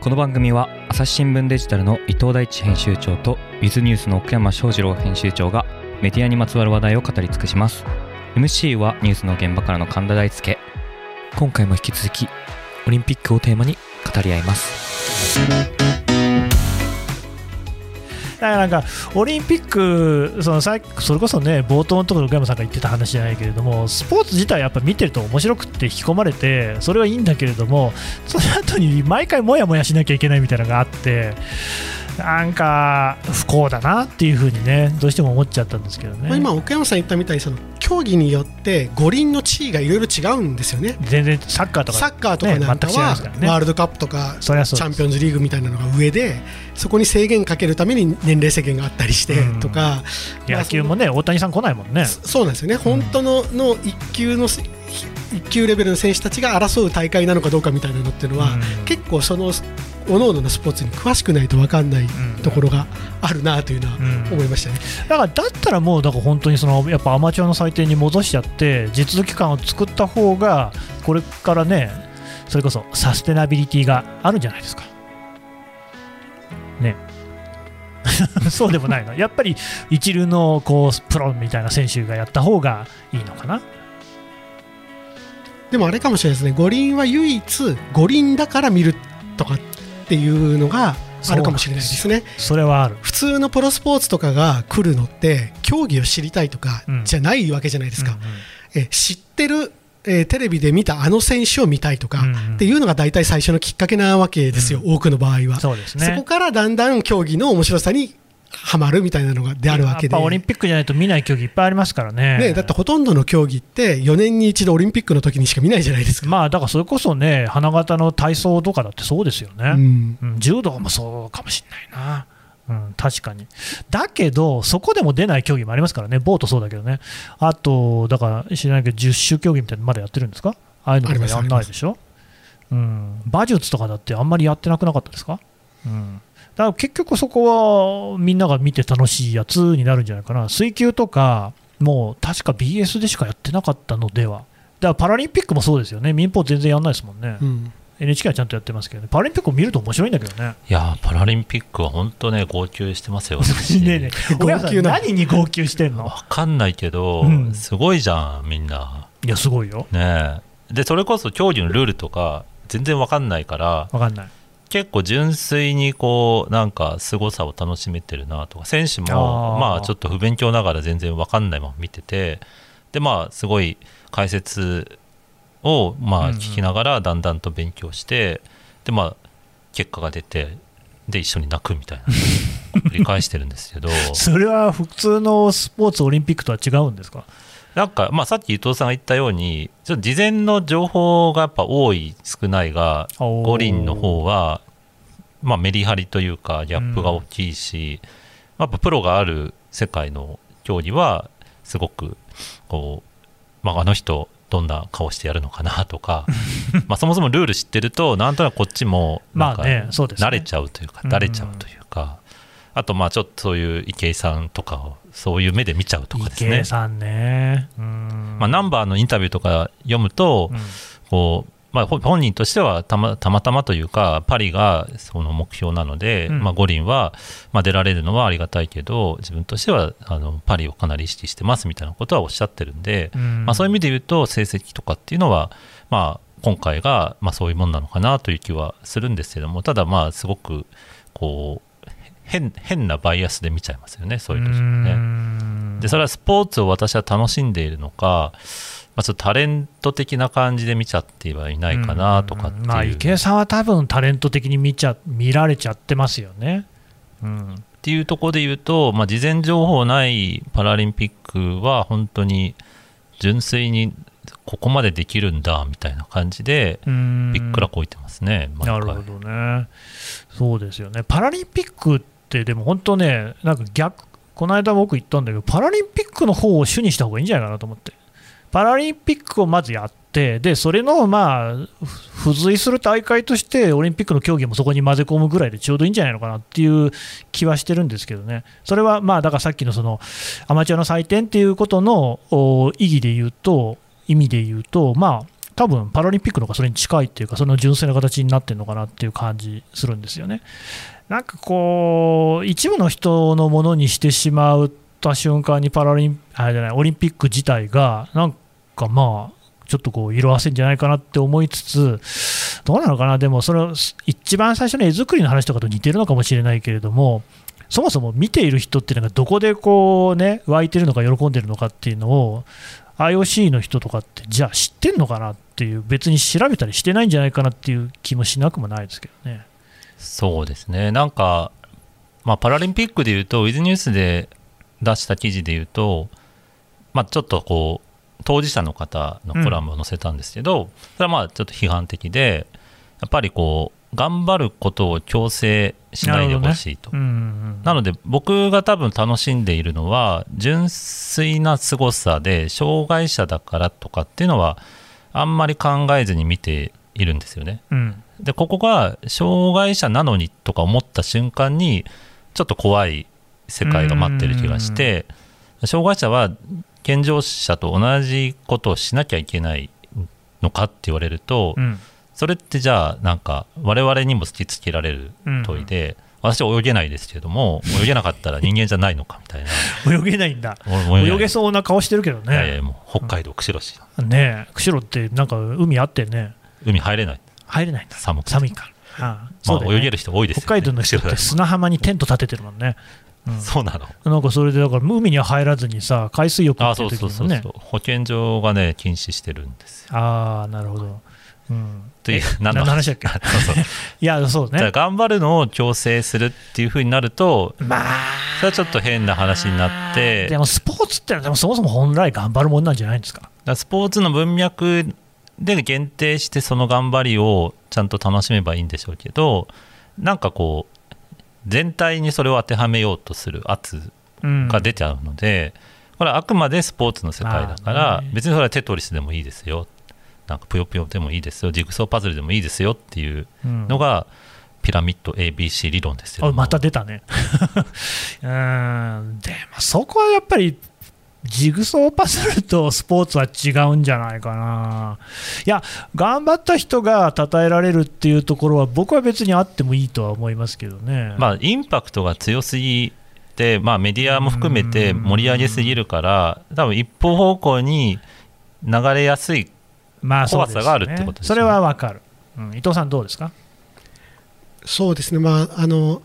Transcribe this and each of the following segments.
この番組は朝日新聞デジタルの伊藤大地編集長とウィズニュースの奥山翔二郎編集長がメディアにまつわる話題を語り尽くします。MC はニュースの現場からの神田大輔。今回も引き続きオリンピックをテーマに語り合います。からなんかオリンピックそのさそれこそね冒頭のところ岡山さんが言ってた話じゃないけれどもスポーツ自体やっぱ見てると面白くって引き込まれてそれはいいんだけれどもその後に毎回もやもやしなきゃいけないみたいなのがあってなんか不幸だなっていうふうにねどうしても思っちゃったんですけどね、ま、今奥山さん言ったみたいにその競技によって五輪の地位がいろいろ違うんですよね。全然サッカーとか、サッカーとかなんかは、ね、ワールドカップとかチャンピオンズリーグみたいなのが上でそこに制限かけるために年齢制限があったりしてとか、野球もね大谷さん来ないもんね。そうなんですよね。本当のの一級の一級レベルの選手たちが争う大会なのかどうかみたいなのっていうのは、結構その各々のスポーツに詳しくないと分かんないところがあるなというのは思いましたね、うん、だからだったらもうだから本当にそのやっぱアマチュアの祭典に戻しちゃって実務機関を作った方がこれからねそれこそサステナビリティがあるんじゃないですか。ね。そうでもないの。やっぱり一流のこうプロみたいな選手がやった方がいいのかな。でもあれかもしれないですね。五輪は唯一五輪だから見るとかっていうのがあるかもしれないですね。それはある。普通のプロスポーツとかが来るのって競技を知りたいとかじゃないわけじゃないですか、うんうん。うん、え知ってるえー、テレビで見たあの選手を見たいとか、っていうのが大体最初のきっかけなわけですよ、うん、多くの場合は。そうです、ね、そこからだんだん競技の面白さにはまるみたいなのがであるわけで。オリンピックじゃないと見ない競技いっぱいありますからね。ねだってほとんどの競技って4年に一度オリンピックの時にしか見ないじゃないですか。まあだからそれこそね花形の体操とかだってそうですよね、うん、うん、柔道もそうかもしれないな。うん、確かに。だけど、そこでも出ない競技もありますからね、ボートそうだけどね、あと、だから、知らないけど、十種競技みたいなのまだやってるんですか？ああいうのとかやんないでしょ、うん、馬術とかだってあんまりやってなくなかったですか、うん、だから結局そこはみんなが見て楽しいやつになるんじゃないかな、水球とか、もう確か BS でしかやってなかったのでは、だからパラリンピックもそうですよね、民放全然やんないですもんね。うん。NHK はちゃんとやってますけどね、パラリンピックを見ると面白いんだけどね。いやパラリンピックは本当ね、号泣してますよ、ねね号泣何に号泣してんの？分かんないけど、うん、すごいじゃん、みんな。いや、すごいよ。ねで、それこそ競技のルールとか、全然分かんないから、分かんない。結構純粋にこうなんか凄さを楽しめてるなとか選手もまあちょっと不勉強ながら全然分かんないまま見ててでまあすごい解説をまあ聞きながらだんだんと勉強してでまあ結果が出てで一緒に泣くみたいな 繰り返してるんですけど。それは普通のスポーツオリンピックとは違うんですか？なんか、まあ、さっき伊藤さんが言ったように、ちょっと事前の情報がやっぱ多い、少ないが、五輪の方は、まあ、メリハリというか、ギャップが大きいし、うん、やっぱプロがある世界の競技は、すごく、こう、まあ、あの人、どんな顔してやるのかなとか まあそもそもルール知ってるとなんとなくこっちもなんか慣れちゃうというか、慣れちゃうというか、あとまあちょっとそういう池井さんとかをそういう目で見ちゃうとかですね。池井さんね。まあ、ナンバーのインタビューとか読むと、うん、こうまあ、本人としてはたまたまたまというか、パリがその目標なので、うん、まあ、五輪は、まあ、出られるのはありがたいけど、自分としてはあのパリをかなり意識してますみたいなことはおっしゃってるんで、うん、まあ、そういう意味で言うと、成績とかっていうのは、まあ、今回が、まあ、そういうもんなのかなという気はするんですけども、ただ、まあ、すごくこう変変なバイアスで見ちゃいますよね、そういう時はね。で、それはスポーツを私は楽しんでいるのか、まあ、ちょっとタレント的な感じで見ちゃってはいないかなとかっていう、まあ、池江さんは多分タレント的に見ちゃ見られちゃってますよね。うん、っていうところで言うと、まあ、事前情報ないパラリンピックは本当に純粋にここまでできるんだみたいな感じでびっくらこいてますね。なるほどね。そうですよね。パラリンピックっってでも本当ね、なんか逆、この間僕言ったんだけど、パラリンピックの方を主にした方がいいんじゃないかなと思って。パラリンピックをまずやって、でそれのまあ付随する大会として、オリンピックの競技もそこに混ぜ込むぐらいでちょうどいいんじゃないのかなっていう気はしてるんですけどね、それはまあだからさっきのそのアマチュアの祭典っていうことの意義で言うと、意味で言うと、まあ、多分パラリンピックの方がそれに近いっていうか、その純粋な形になってるのかなっていう感じするんですよね。なんかこう、一部の人のものにしてしまった瞬間にパラリンあれじゃないオリンピック自体が、なんかまあ、ちょっとこう色あせんじゃないかなって思いつつ、どうなのかな、でもそれ一番最初の絵作りの話とかと似てるのかもしれないけれども、そもそも見ている人っていうのがどこでこうね湧いてるのか喜んでるのかっていうのを IOC の人とかってじゃあ知ってんのかなっていう別に調べたりしてないんじゃないかなっていう気もしなくもないですけどね。そうですねなんか、まあ、パラリンピックでいうとウィズニュースで出した記事でいうと、まあ、ちょっとこう当事者の方のコラムを載せたんですけど、うん、それはまあちょっと批判的でやっぱりこう頑張ることを強制しないでほしいと。な、ね。うんうん、なので僕が多分楽しんでいるのは純粋な凄さで障害者だからとかっていうのはあんまり考えずに見ているんですよね、うん、でここが障害者なのにとか思った瞬間にちょっと怖い世界が待ってる気がして障害者は健常者と同じことをしなきゃいけないのかって言われると、うんそれってじゃあなんか我々にも突きつけられる問いで、うん、私は泳げないですけども 泳げなかったら人間じゃないのかみたいな。泳げないんだ。泳げそうな顔してるけどね。いやいやもう北海道釧路市、うん、ねえ。釧路ってなんか海あってね。海入れない。入れないんだ。寒寒いから、ああまあ、泳げる人多いですよ、ね、北海道の人って砂浜にテント立ててるもんね。うん、そうなの。なんかそれでだから海には入らずにさ海水浴っていう時にね。保健所がね禁止してるんですよ。ああなるほど。うん、という何の話だっけ？そうそう。いやそうね。頑張るのを強制するっていうふうになるとまあ。それはちょっと変な話になってでもスポーツってでもそもそも本来頑張るもんなんじゃないんですか？スポーツの文脈で限定してその頑張りをちゃんと楽しめばいいんでしょうけどなんかこう全体にそれを当てはめようとする圧が出ちゃうので、うん、これはあくまでスポーツの世界だから、別にそれはテトリスでもいいですよなんかぷよぷよでもいいですよ。ジグソーパズルでもいいですよっていうのが、ピラミッド ABC 理論ですよ。また出たね。うん。でもそこはやっぱりジグソーパズルとスポーツは違うんじゃないかな。いや、頑張った人が称えられるっていうところは、僕は別にあってもいいとは思いますけどね。まあ、インパクトが強すぎて、まあ、メディアも含めて盛り上げすぎるから、多分一方方向に流れやすいまあ怖さがあるってことです、ね、それはわかる、うん、伊藤さん、どうですか？そうですね、まあ、あの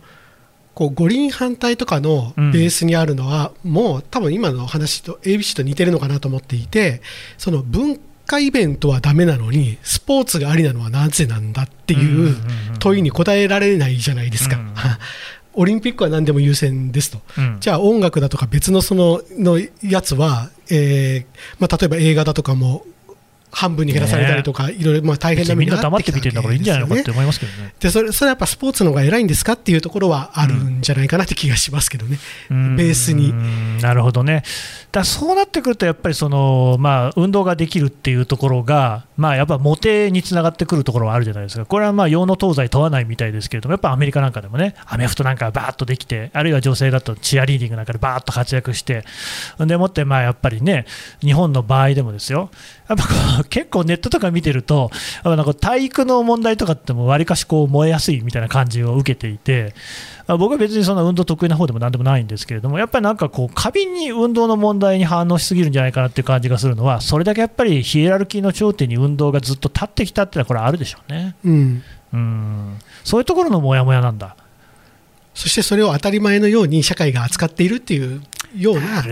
こう五輪反対とかのベースにあるのは、うん、もう多分今の話と ABC と似てるのかなと思っていて、その文化イベントはだめなのに、スポーツがありなのはなぜなんだっていう問いに答えられないじゃないですか。オリンピックは何でも優先ですと、うん、じゃあ音楽だとか別のそののやつは、えーまあ、例えば映画だとかも半分に減らされたりとか、いろいろまあ大変なみんな黙って見てるんだからいいんじゃないのかって思いますけどね。でそれそれはやっぱスポーツの方が偉いんですかっていうところはあるんじゃないかなって気がしますけどね、うん、ベースに。なるほどね。だそうなってくると、やっぱりその、まあ、運動ができるっていうところが、まあ、やっぱモテにつながってくるところはあるじゃないですか、これはまあ洋の東西問わないみたいですけれども、やっぱアメリカなんかでもね、アメフトなんかバーッとできて、あるいは女性だとチアリーディングなんかでバーッと活躍して、でもって、やっぱりね、日本の場合でもですよ、やっぱこう結構ネットとか見てると、なんか体育の問題とかってもわりかしこう燃えやすいみたいな感じを受けていて、僕は別にそんな運動得意な方でもなんでもないんですけれども、やっぱりなんかこう、過敏に運動の問題に反応しすぎるんじゃないかなっていう感じがするのは、それだけやっぱりヒエラルキーの頂点に運動がずっと立ってきたっていうのは、これ、あるでしょうね、うん、うん。そういうところのもやもやなんだ。そしてそれを当たり前のように社会が扱っているっていうような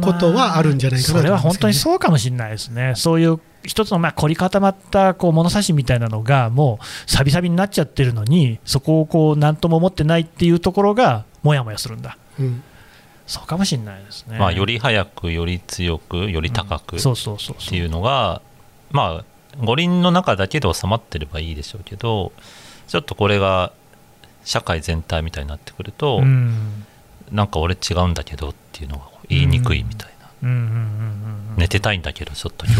ことはあるんじゃないかなと、ね、それは本当にそうかもしれないですね。そういう一つのまあ凝り固まったこう物差しみたいなのがもうさびさびになっちゃってるのにそこをこう何とも思ってないっていうところがもやもやするんだ、うん、そうかもしれないですね、まあ、より早くより強くより高くっていうのがまあ五輪の中だけで収まってればいいでしょうけどちょっとこれが社会全体みたいになってくると、うん、なんか俺違うんだけどっていうのが言いにくいみたいな。寝てたいんだけど、ちょっと今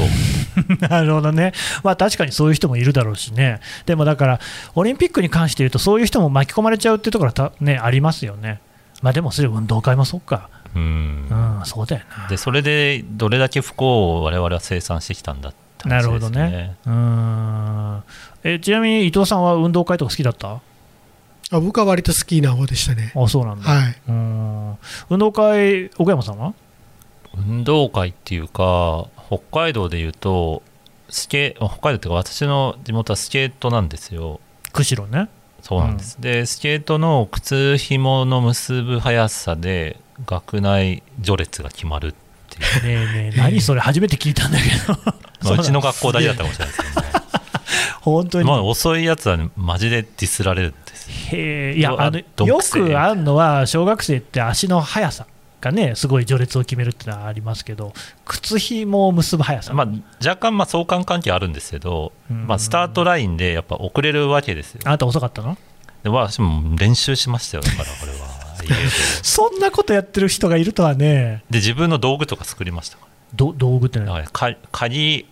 日。なるほどね、まあ、確かにそういう人もいるだろうしね、でもだから、オリンピックに関して言うと、そういう人も巻き込まれちゃうっていうところはね、ありますよね、まあ、でもそれ、運動会もそうか、うん、うん、そうだよな。でそれでどれだけ不幸を我々は生産してきたんだっって話です、ね、なるほどね。うん。えちなみに伊藤さんは運動会とか好きだった？あ僕は割と好きな方でしたね。あそうなんだ、はい、うん。運動会、岡山さんは？運動会っていうか北海道でいうとスケ北海道っていうか私の地元はスケートなんですよ。釧路ねそうなんです、うん、でスケートの靴ひもの結ぶ速さで学内序列が決まるっていう。ねえねえ何それ初めて聞いたんだけど。まあうちの学校だけだったかもしれないですけどね。本当に、まあ、遅いやつは、ね、マジでディスられるんですへいやあのよくあるのは小学生って足の速さがねすごい序列を決めるっていうのはありますけど靴ひもを結ぶ速さ、まあ、若干まあ相関関係あるんですけど、まあ、スタートラインでやっぱ遅れるわけですよ。あなた遅かったの？で私も練習しましたよだからこれは。そんなことやってる人がいるとはね。で自分の道具とか作りましたど道具って何？か鍵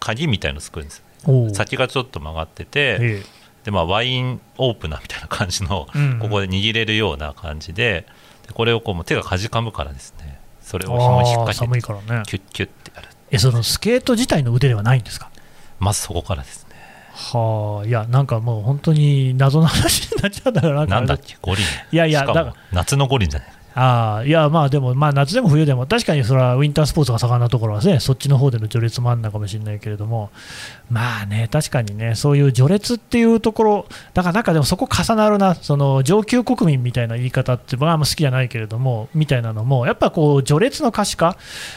鍵みたいの作るんですよ。先がちょっと曲がってて、ええ、でまあ、ワインオープナーみたいな感じの、うん、ここで握れるような感じででこれをこう手がかじかむからですね。それを紐に引っ掛けてキュッキュッてやる。えそのスケート自体の腕ではないんですか？まずそこからですね。はあいやなんかもう本当に謎の話になっちゃったからなんだ。っけ？五輪。いやいやだから夏の五輪じゃないあいやまあでも、まあ、夏でも冬でも、確かにそれはウィンタースポーツが盛んなところはね、そっちの方での序列もあるのかもしれないけれども、まあね、確かにね、そういう序列っていうところ、だからなんかでもそこ重なるな、その上級国民みたいな言い方って、僕はあんま好きじゃないけれども、みたいなのも、やっぱこう、序列の可視化、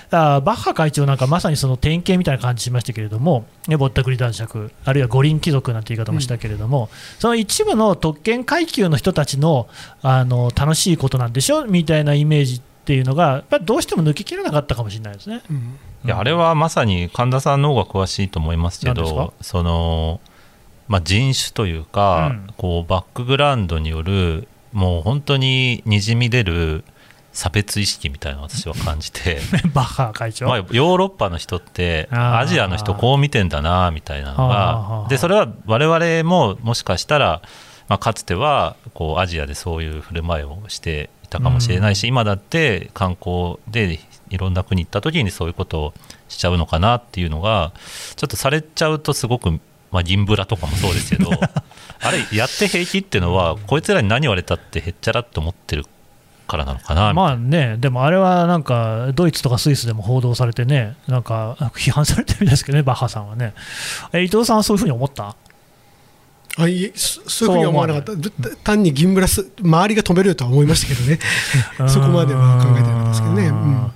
あバッハ会長なんかまさにその典型みたいな感じしましたけれども、ね、ぼったくり男爵、あるいは五輪貴族なんて言い方もしたけれども、うん、その一部の特権階級の人たちのあの楽しいことなんでしょ？みたいなイメージっていうのが、やっぱどうしても抜ききれなかったかもしれないですね。うん、いやあれはまさに神田さんの方が詳しいと思いますけど、そのまあ、人種というか、うん、こうバックグラウンドによる、もう本当ににじみ出る差別意識みたいなの私は感じて。バッハ会長、まあ、ヨーロッパの人ってアジアの人こう見てんだなみたいなのが。でそれは我々ももしかしたら、まあ、かつてはこうアジアでそういう振る舞いをしてたかもしれないし、うん、今だって観光でいろんな国行った時にそういうことをしちゃうのかなっていうのがちょっとされちゃうとすごく、まあ、銀ブラとかもそうですけど あれやって平気っていうのはこいつらに何言われたってへっちゃらって思ってるからなのかな。まあね、でもあれはなんか、ドイツとかスイスでも報道されてね、なんか批判されてるみたいですけどね、バッハさんはね。え伊藤さんはそういうふうに思った？あいえそういうふうには思わなかった、単に銀ブラス、周りが止めるとは思いましたけどね、そこまでは考えてなかったですけどね、うん、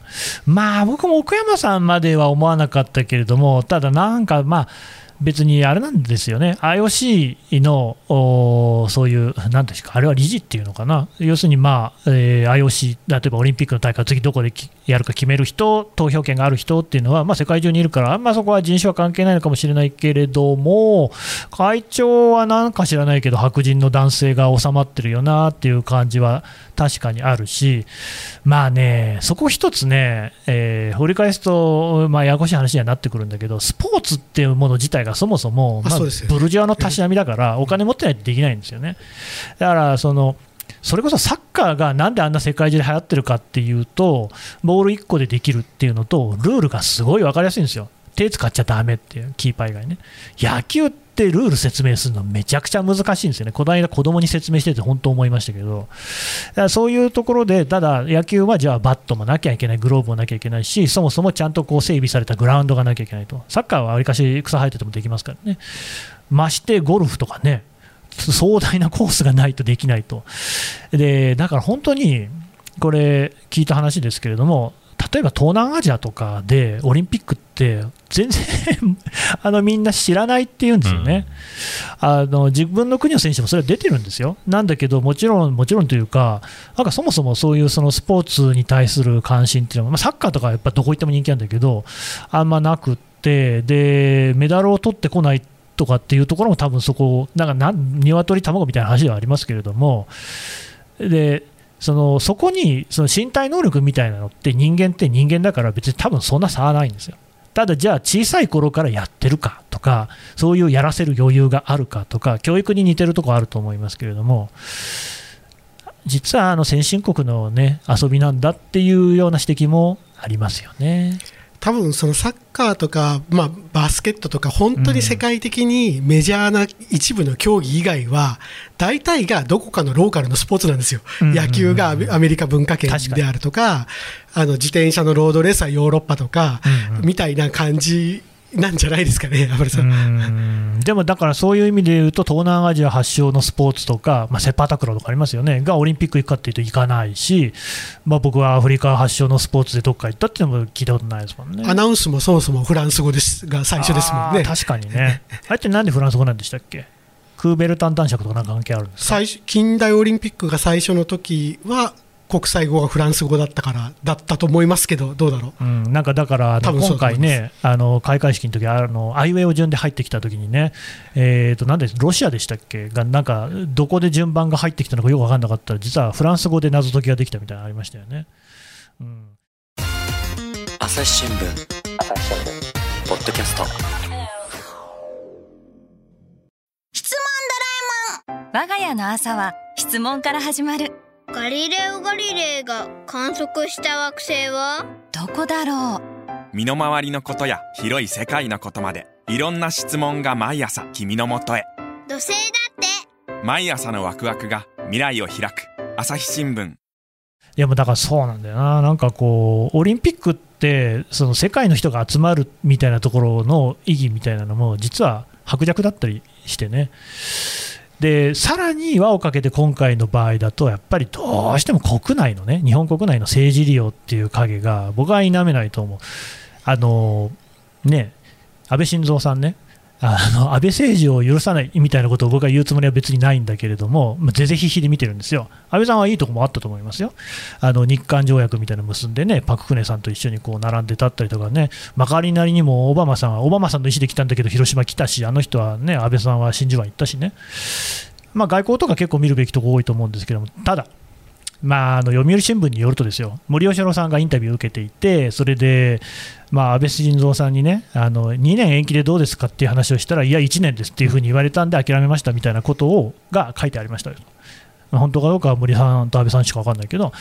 まあ僕も奥山さんまでは思わなかったけれども、ただなんか、まあ、別にあれなんですよね、IOC のそういう、なんですか、あれは理事っていうのかな、要するに、まあえー、IOC、例えばオリンピックの大会、次どこでやるか決める人、投票権がある人っていうのは、まあ、世界中にいるから、あんまそこは人種は関係ないのかもしれないけれども、会長はなんか知らないけど、白人の男性が収まってるよなっていう感じは確かにあるし、まあね、そこ一つね、えー、掘り返すと、まあ、ややこしい話にはなってくるんだけど、スポーツっていうもの自体がそもそも、まあ、ブルジョアのたしなみだから、お金持ってないとできないんですよね。だからそのそれこそサッカーがなんであんな世界中で流行ってるかっていうと、ボール1個でできるっていうのと、ルールがすごい分かりやすいんですよ。手使っちゃだめっていう、キーパー以外ね。野球ってってルール説明するのめちゃくちゃ難しいんですよね。この間子供に説明してて本当思いましたけど、だからそういうところで、ただ野球はじゃあバットもなきゃいけない、グローブもなきゃいけないし、そもそもちゃんとこう整備されたグラウンドがなきゃいけないと。サッカーはわりかし草生えててもできますからね。ましてゴルフとかね、壮大なコースがないとできないと。でだから本当にこれ聞いた話ですけれども例えば東南アジアとかでオリンピックって全然 あのみんな知らないっていうんですよね、うん、あの自分の国の選手もそれは出てるんですよ、なんだけど、もちろん、もちろんというか、なんかそもそもそういうそのスポーツに対する関心っていうのは、まあ、サッカーとかやっぱどこ行っても人気なんだけど、あんまなくって、でメダルを取ってこないとかっていうところも多分そこ、なんかな鶏卵みたいな話ではありますけれども、でそのそこにその身体能力みたいなのって人間って人間だから別に多分そんな差はないんですよ。ただじゃあ小さい頃からやってるかとかそういうやらせる余裕があるかとか教育に似てるところあると思いますけれども実はあの先進国の、ね、遊びなんだっていうような指摘もありますよね。多分そのサッカーとか、まあ、バスケットとか本当に世界的にメジャーな一部の競技以外は大体がどこかのローカルのスポーツなんですよ、野球がアメリカ文化圏であるとかあの自転車のロードレースはヨーロッパとか、みたいな感じなんじゃないですかね、さんでもだからそういう意味で言うと、東南アジア発祥のスポーツとか、まあ、セパタクロとかありますよね、がオリンピック行くかっていうと行かないし、まあ、僕はアフリカ発祥のスポーツでどっか行ったっていうのも聞いたことないですもんね。アナウンスもそもそもフランス語ですが最初ですもんね。確かにね。あれってなんでフランス語なんでしたっけ？クーベルタン男爵とかなんか関係あるんですか？近代オリンピックが最初の時は国際語がフランス語だったからだったと思いますけど、どうだろう、うん、なんかだから、今回ね、あの開会式の時あのアイウェイを順で入ってきた時にね、えー、となんでロシアでしたっけ？が、なんかどこで順番が入ってきたのかよく分かんなかったら、実はフランス語で謎解きができたみたいなのありましたよね。うん、朝日新聞。朝日新聞。ポッドキャスト。質問ドラえもん。我が家の朝は質問から始まるガリレオ・ガリレイが観測した惑星は？どこだろう？身の回りのことや広い世界のことまでいろんな質問が毎朝君のもとへ。土星だって。毎朝のワクワクが未来を開く。朝日新聞。いやもうだからそうなんだよな、なんかこう、オリンピックって、その世界の人が集まるみたいなところの意義みたいなのも、実は薄弱だったりしてね、でさらに輪をかけて今回の場合だと、やっぱりどうしても国内のね、日本国内の政治利用っていう影が、僕は否めないと思う。あのね、安倍晋三さんね、あの安倍政治を許さないみたいなことを僕は言うつもりは別にないんだけれども、まあ、ぜぜひひで見てるんですよ、安倍さんはいいとこもあったと思いますよ、あの日韓条約みたいなの結んでね、パク・クネさんと一緒にこう並んで立ったりとかね、まかりなりにもオバマさんは、オバマさんの意思で来たんだけど、広島来たし、あの人はね、安倍さんは真珠湾行ったしね、まあ、外交とか結構見るべきとこ多いと思うんですけども、ただ、まあ、あの読売新聞によるとですよ森喜朗さんがインタビューを受けていてそれで、まあ、安倍晋三さんにねあの2年延期でどうですかっていう話をしたらいや1年ですっていうふうに言われたんで諦めましたみたいなことをが書いてありました。本当かどうかは森さんと安倍さんしか分かんないけど、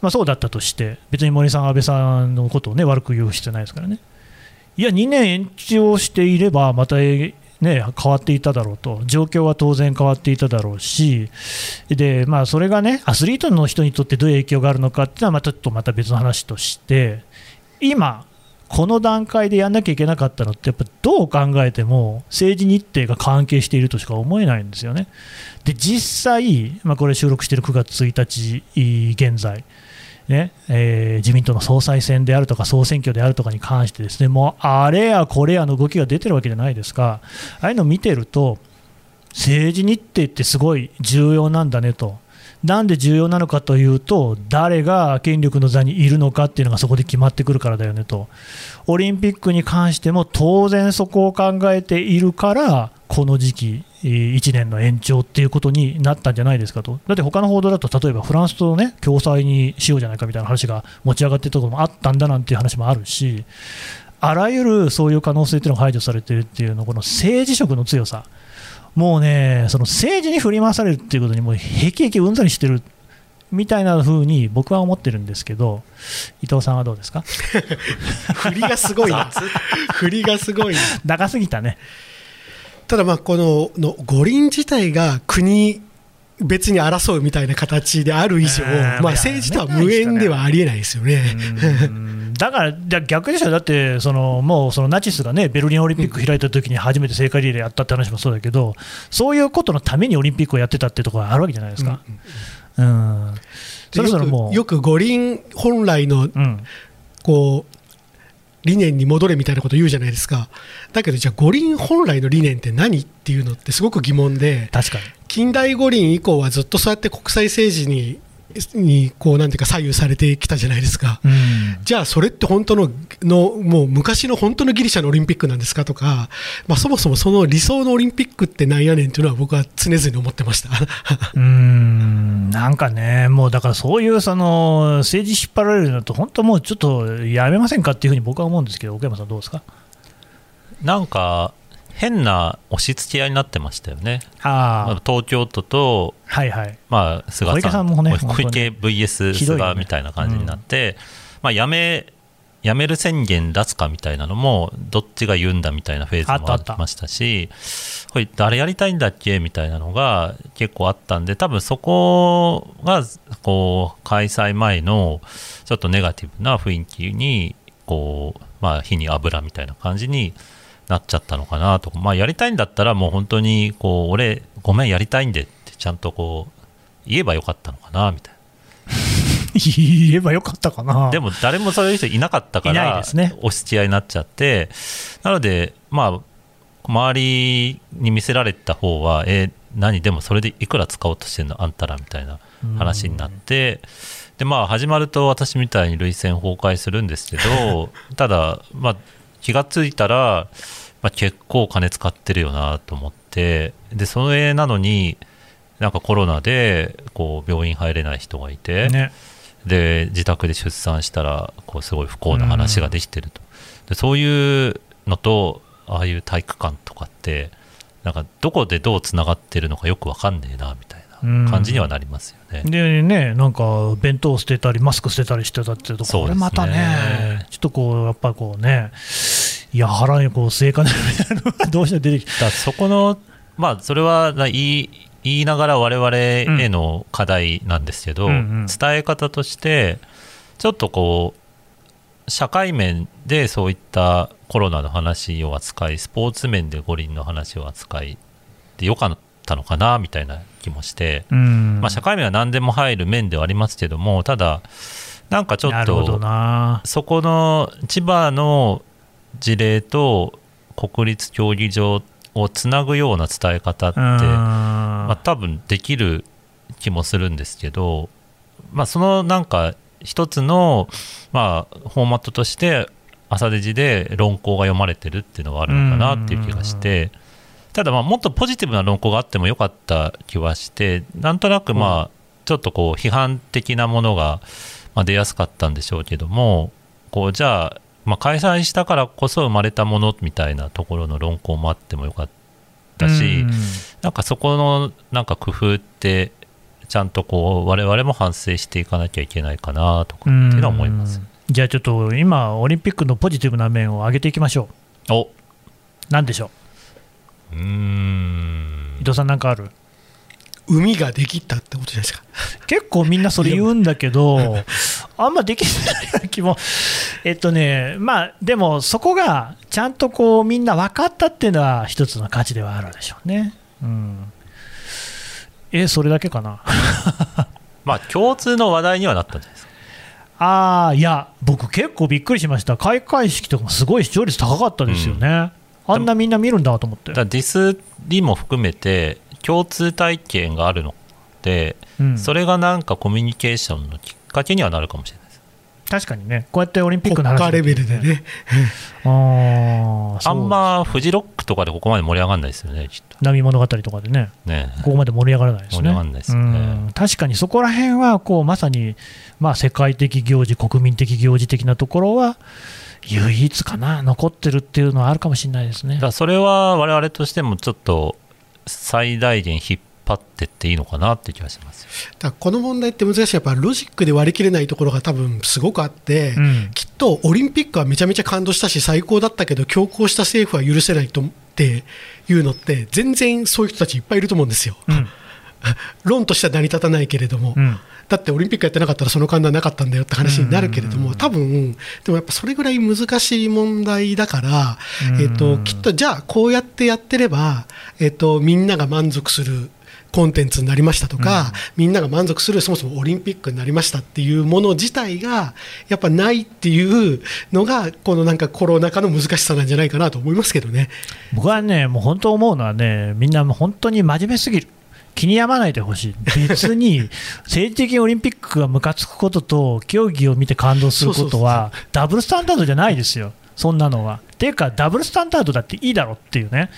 まあ、そうだったとして別に森さん、安倍さんのことを、ね、悪く言う必要ないですからね。いや2年延期をしていればまたね、変わっていただろうと、状況は当然変わっていただろうし、でまあ、それがね、アスリートの人にとってどういう影響があるのかっていうのは、まちょっとまた別の話として、今、この段階でやんなきゃいけなかったのって、やっぱどう考えても政治日程が関係しているとしか思えないんですよね。で実際、まあ、これ収録している9月1日現在、ねえー、自民党の総裁選であるとか総選挙であるとかに関してですねもうあれやこれやの動きが出てるわけじゃないですかああいうのを見てると政治日程ってすごい重要なんだねと。なんで重要なのかというと、誰が権力の座にいるのかっていうのがそこで決まってくるからだよねと、オリンピックに関しても当然そこを考えているから、この時期、1年の延長っていうことになったんじゃないですかと、だって他の報道だと、例えばフランスと、ね、共催にしようじゃないかみたいな話が持ち上がっているところもあったんだなんていう話もあるし、あらゆるそういう可能性っていうのが排除されているっていうの、この政治色の強さ、もうね、その政治に振り回されるっていうことに、もうへきへきうんざりしてるみたいな風に僕は思ってるんですけど、伊藤さんはどうですか？振りがすごいな、振りがすごい長すぎたね。ただまあこのの五輪自体が国別に争うみたいな形である以上、まあ、政治とは無縁ではありえないですよね。だから逆でしょ、だってそのもうそのナチスがねベルリンオリンピック開いた時に初めて聖火リレーやったって話もそうだけど、そういうことのためにオリンピックをやってたってところがあるわけじゃないですか。うん、うん、そろそろもうよく五輪本来のこう理念に戻れみたいなこと言うじゃないですか、だけど、じゃあ、五輪本来の理念って何っていうのってすごく疑問で、確かに。近代五輪以降はずっとそうやって国際政治ににこうなんていうか左右されてきたじゃないですか、うん、じゃあそれって本当ののもう昔の本当のギリシャのオリンピックなんですかとか、まあ、そもそもその理想のオリンピックってなんやねんっていうのは僕は常々思ってました。うん。なんかね、もうだからそういうその政治引っ張られるのと本当もうちょっとやめませんかっていうふうに僕は思うんですけど、岡山さん、どうですか？なんか変な押し付け合いになってましたよね。あ東京都と、はいはい、まあ、菅さん、小池さんもね、小池 VS 菅みたいな感じになって、うん、まあ、やめ辞める宣言出すかみたいなのもどっちが言うんだみたいなフェーズもありましたしこれ誰やりたいんだっけみたいなのが結構あったんで多分そこがこう開催前のちょっとネガティブな雰囲気にこう、まあ、火に油みたいな感じになっちゃったのかなとまあ、やりたいんだったらもう本当にこう俺ごめんやりたいんでってちゃんとこう言えばよかったのかなみたいな。言えばよかったかな。でも誰もそういう人いなかったから、ね、押し付合いになっちゃって。なのでまあ周りに見せられた方はえ何でもそれでいくら使おうとしてるのあんたらみたいな話になって。でまあ始まると私みたいに涙腺崩壊するんですけど ただまあ気が付いたら、まあ、結構金使ってるよなと思ってでそれなのになんかコロナでこう病院入れない人がいて、ね、で自宅で出産したらこうすごい不幸な話ができてると、でそういうのとああいう体育館とかってなんかどこでどうつながってるのかよく分かんねえなみたいな感じにはなりますよね。でねなんか弁当捨てたりマスク捨てたりしてたっていうとこれまたねちょっとこうやっぱりこうねいや腹にこう据えかねるみたいなのがどうして出てきた。そこのまあそれはいい言いながら我々への課題なんですけど、うんうん。うん、伝え方としてちょっとこう社会面でそういったコロナの話を扱いスポーツ面で五輪の話を扱いでよかったのかなみたいな気もして、まあ、社会面は何でも入る面ではありますけどもただなんかちょっとそこの千葉の事例と国立競技場をつなぐような伝え方って、まあ、多分できる気もするんですけど、まあ、そのなんか一つの、まあ、フォーマットとして朝デジで論考が読まれてるっていうのがあるのかなっていう気がして、ただまあもっとポジティブな論考があってもよかった気はしてなんとなくまあちょっとこう批判的なものが出やすかったんでしょうけどもこうじゃあまあ、開催したからこそ生まれたものみたいなところの論考もあってもよかったし、なんかそこのなんか工夫ってちゃんとこう我々も反省していかなきゃいけないかなとかっていうのは思います。じゃあちょっと今オリンピックのポジティブな面を上げていきましょう。お。何でしょう？うん。伊藤さんなんかある？海ができたってことじゃないですか結構みんなそれ言うんだけど、あんまできないような気も、えっとね、まあ、でもそこがちゃんとこうみんな分かったっていうのは、一つの価値ではあるでしょうね。うん、え、それだけかな？まあ、共通の話題にはなったんじゃないですか。ああ、いや、僕、結構びっくりしました、開会式とかもすごい視聴率高かったですよね。うんあんなみんな見るんだと思って。ディスりも含めて、共通体験があるので、うん、それがなんかコミュニケーションのきっかけにはなるかもしれないです。確かにね。こうやってオリンピックの話、ね、レベルでね。ああんまフジロックとかでここまで盛り上がらないですよねきっと。波物語とかでね。ね。ここまで盛り上がらないですね。盛り上がらないですね。確かにそこら辺はこうまさに、まあ、世界的行事国民的行事的なところは唯一かな。残ってるっていうのはあるかもしれないですね。だそれは我々としてもちょっと最大限引っ張ってっていいのかなって気がしますだこの問題って難しいやっぱロジックで割り切れないところが多分すごくあって、うん、きっとオリンピックはめちゃめちゃ感動したし最高だったけど強行した政府は許せないとっていうのって全然そういう人たちいっぱいいると思うんですよ。うん、論としては成り立たないけれども、うん、だってオリンピックやってなかったらその感動はなかったんだよって話になるけれども、多分でもやっぱそれぐらい難しい問題だから、えーと、きっとじゃあこうやってやってれば、えーと、みんなが満足するコンテンツになりましたとか、うん、みんなが満足するそもそもオリンピックになりましたっていうもの自体がやっぱないっていうのがこのなんかコロナ禍の難しさなんじゃないかなと思いますけどね。僕はねもう本当思うのはねみんな本当に真面目すぎる気に病まないでほしい、別に 政治的オリンピックがムカつくことと競技を見て感動することはダブルスタンダードじゃないですよ、そんなのは。っていうか、ダブルスタンダードだっていいだろっていうね、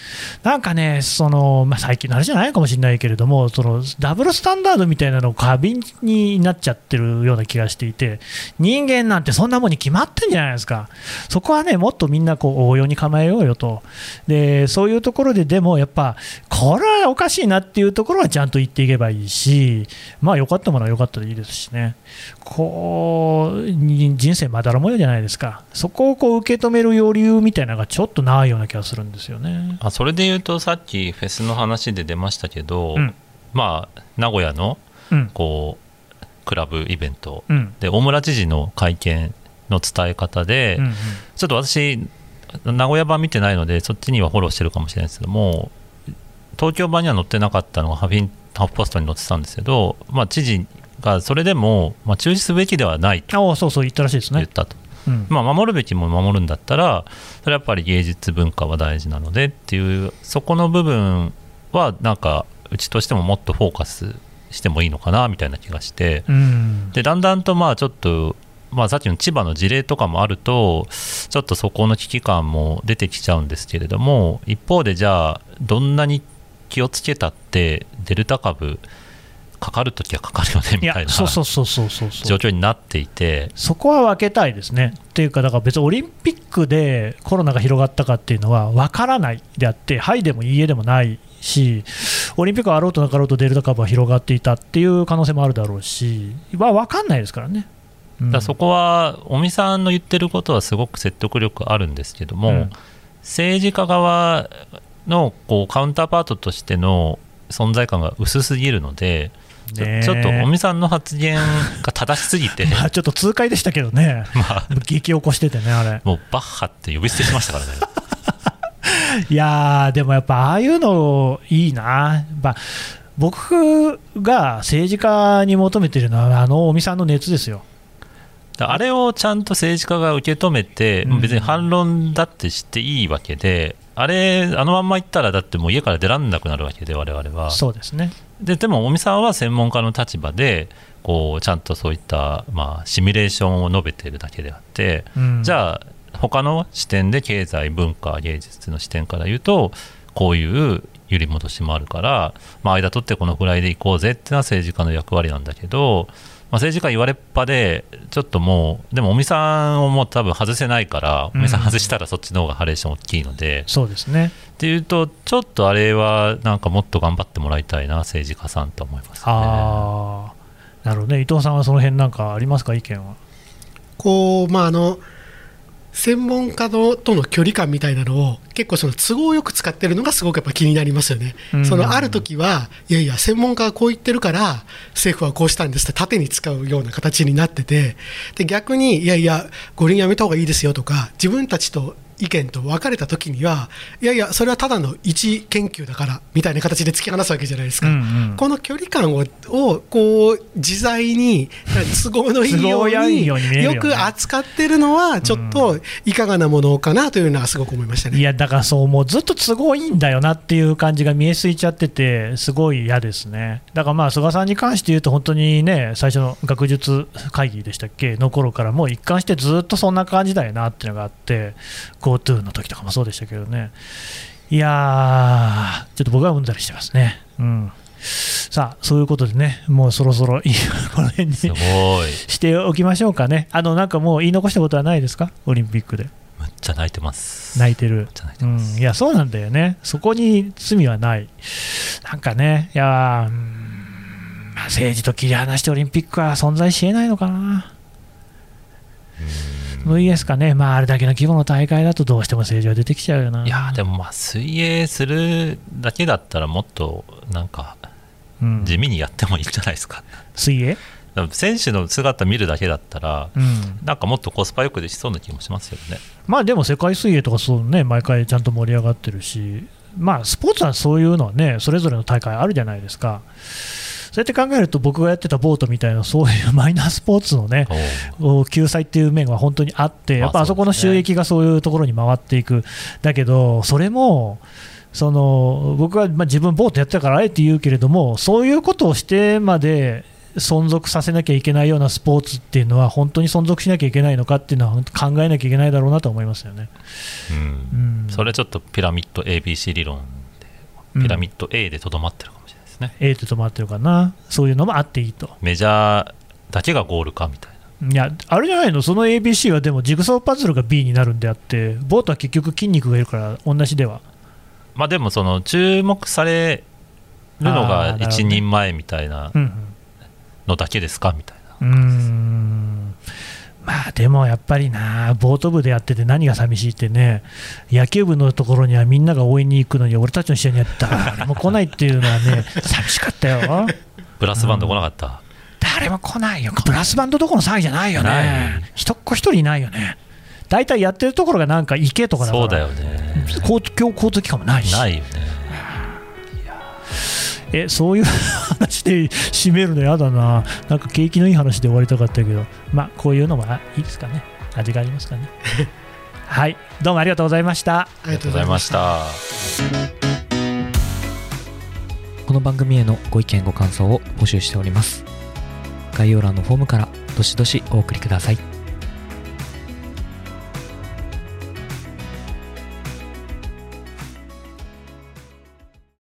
なんかね、そのまあ、最近の話じゃないかもしれないけれども、そのダブルスタンダードみたいなのを過敏になっちゃってるような気がしていて、人間なんてそんなもんに決まってんじゃないですか、そこはね、もっとみんなこう応用に構えようよと、でそういうところででもやっぱ、これはおかしいなっていうところはちゃんと言っていけばいいし、まあ、良かったものは良かったでいいですしね、こう人生まだら模様じゃないですか、そこをこう受け止める余裕みたいなのがちょっとないような気がするんですよね。あそれで言うと、さっきフェスの話で出ましたけど、うん、まあ、名古屋のこう、うん、クラブイベント、うん、で大村知事の会見の伝え方で、うんうん、ちょっと私、名古屋版見てないので、そっちにはフォローしてるかもしれないですけども、東京版には載ってなかったのがハフィンハーフポストに載ってたんですけど、まあ、知事がそれでも、まあ、中止すべきではないとそうそう言ったらしいですね。言ったと。うん、まあ、守るべきも守るんだったらそれはやっぱり芸術文化は大事なのでっていうそこの部分はなんかうちとしてももっとフォーカスしてもいいのかなみたいな気がして、うん、でだんだんとまあちょっと、まあ、さっきの千葉の事例とかもあるとちょっとそこの危機感も出てきちゃうんですけれども一方でじゃあどんなに気をつけたってデルタ株かかるときはかかるよねみたいな。状況になっていて。そこは分けたいですね。っていうか、だから別にオリンピックでコロナが広がったかっていうのは分からないであって、はいでもいいえでもないし、オリンピックあろうとなかろうとデルタ株は広がっていたっていう可能性もあるだろうし、は分かんないですからね。うん、だそこは尾身さんの言ってることはすごく説得力あるんですけども、うん、政治家側のこうカウンターパートとしての存在感が薄すぎるので、ね、ちょっと尾身さんの発言が正しすぎて ちょっと痛快でしたけどね、まあ、激起こしててね、あれ。もうバッハって呼び捨てしましたからね。いやでもやっぱああいうのいいな、まあ、僕が政治家に求めてるのは、あの尾身さんの熱ですよ。あれをちゃんと政治家が受け止めて、別に反論だってしていいわけで、あれ、あのまんま行ったら、だってもう家から出られなくなるわけで、われわれは。そうですねででも、尾身さんは専門家の立場で、こうちゃんとそういった、まあ、シミュレーションを述べているだけであって、うん、じゃあ、他の視点で経済、文化、芸術の視点から言うと、こういう揺り戻しもあるから、まあ、間取ってこのぐらいでいこうぜっていうのは政治家の役割なんだけど、まあ、政治家言われっぱで、ちょっともう、でも尾身さんをもう多分外せないから、尾身さん外したらそっちの方がハレーション大きいので、そうですね。っていうと、ちょっとあれはなんかもっと頑張ってもらいたいな、政治家さんと思います、ね、あなるほどね、伊藤さんはその辺なんかありますか、意見は。こうまああの専門家のとの距離感みたいなのを結構その都合よく使ってるのがすごくやっぱ気になりますよね。そのある時はいやいや専門家がこう言ってるから政府はこうしたんですって盾に使うような形になっててで逆にいやいや五輪やめた方がいいですよとか自分たちと意見と分かれた時にはいやいやそれはただの一研究だからみたいな形で突き放すわけじゃないですか、うんうん、この距離感ををこう自在に都合のいいようによく扱ってるのはちょっといかがなものかなというのはすごく思いましたね、いやだからそうもうずっと都合いいんだよなっていう感じが見えすぎちゃっててすごい嫌ですね。だからまあ菅さんに関して言うと本当にね最初の学術会議でしたっけ？の頃からもう一貫してずっとそんな感じだよなっていうのがあって GoTo の時とかもそうでしたけどね、いやー、ちょっと僕はうんざりしてますね。うんさあそういうことでね、もうそろそろ この辺に しておきましょうかね、あのなんかもう言い残したことはないですか、オリンピックで。めっちゃ泣いてます。泣いてる。うん、いや、そうなんだよね、そこに罪はない。なんかね、いや、うん、政治と切り離してオリンピックは存在しえないのかな。VS かね、まあ、あれだけの規模の大会だとどうしても政治は出てきちゃうよな。いやでもまあ水泳するだけだったらもっとなんか地味にやってもいいんじゃないですか、うん、水泳？選手の姿見るだけだったら、うん、なんかもっとコスパよくでしそうな気もしますよね。まあでも世界水泳とかそうね毎回ちゃんと盛り上がってるし、まあスポーツはそういうのはねそれぞれの大会あるじゃないですか。そうやって考えると僕がやってたボートみたいなそういうマイナースポーツのね救済っていう面が本当にあってやっぱあそこの収益がそういうところに回っていくだけどそれもその僕はま自分ボートやってたからあえて言うけれどもそういうことをしてまで存続させなきゃいけないようなスポーツっていうのは本当に存続しなきゃいけないのかっていうのは考えなきゃいけないだろうなと思いますよね。うん、うん、それちょっとピラミッド ABC 理論でピラミッド A でとどまってるかもしれないですね。うん、A でとどまってるかなそういうのもあっていいと。メジャーだけがゴールかみたいな。いや、あれじゃないの、その ABC はでもジグソーパズルが B になるんであって、ボートは結局筋肉がいるから同じでは。まあでも、その注目されるのが一人前みたいなのだけですかみたいな。うんまあでもやっぱりな、ボート部でやってて何が寂しいってね、野球部のところにはみんなが応援に行くのに、俺たちの試合には誰も来ないっていうのはね、寂しかったよ。ブラスバンド来なかった、うん。誰も来ないよ、ブラスバンドどこの騒ぎじゃないよね、一っ子一人いないよね、大体やってるところがなんか池とかだから、そうだよね。交交通機関もないし。ないよねえそういう 話で締めるのやだな、なんか景気のいい話で終わりたかったけど、まあ、こういうのもいいですかね、味がありますかね。はい、どうもありがとうございました。ありがとうございました。この番組へのご意見ご感想を募集しております。概要欄のフォームからどしどしお送りください。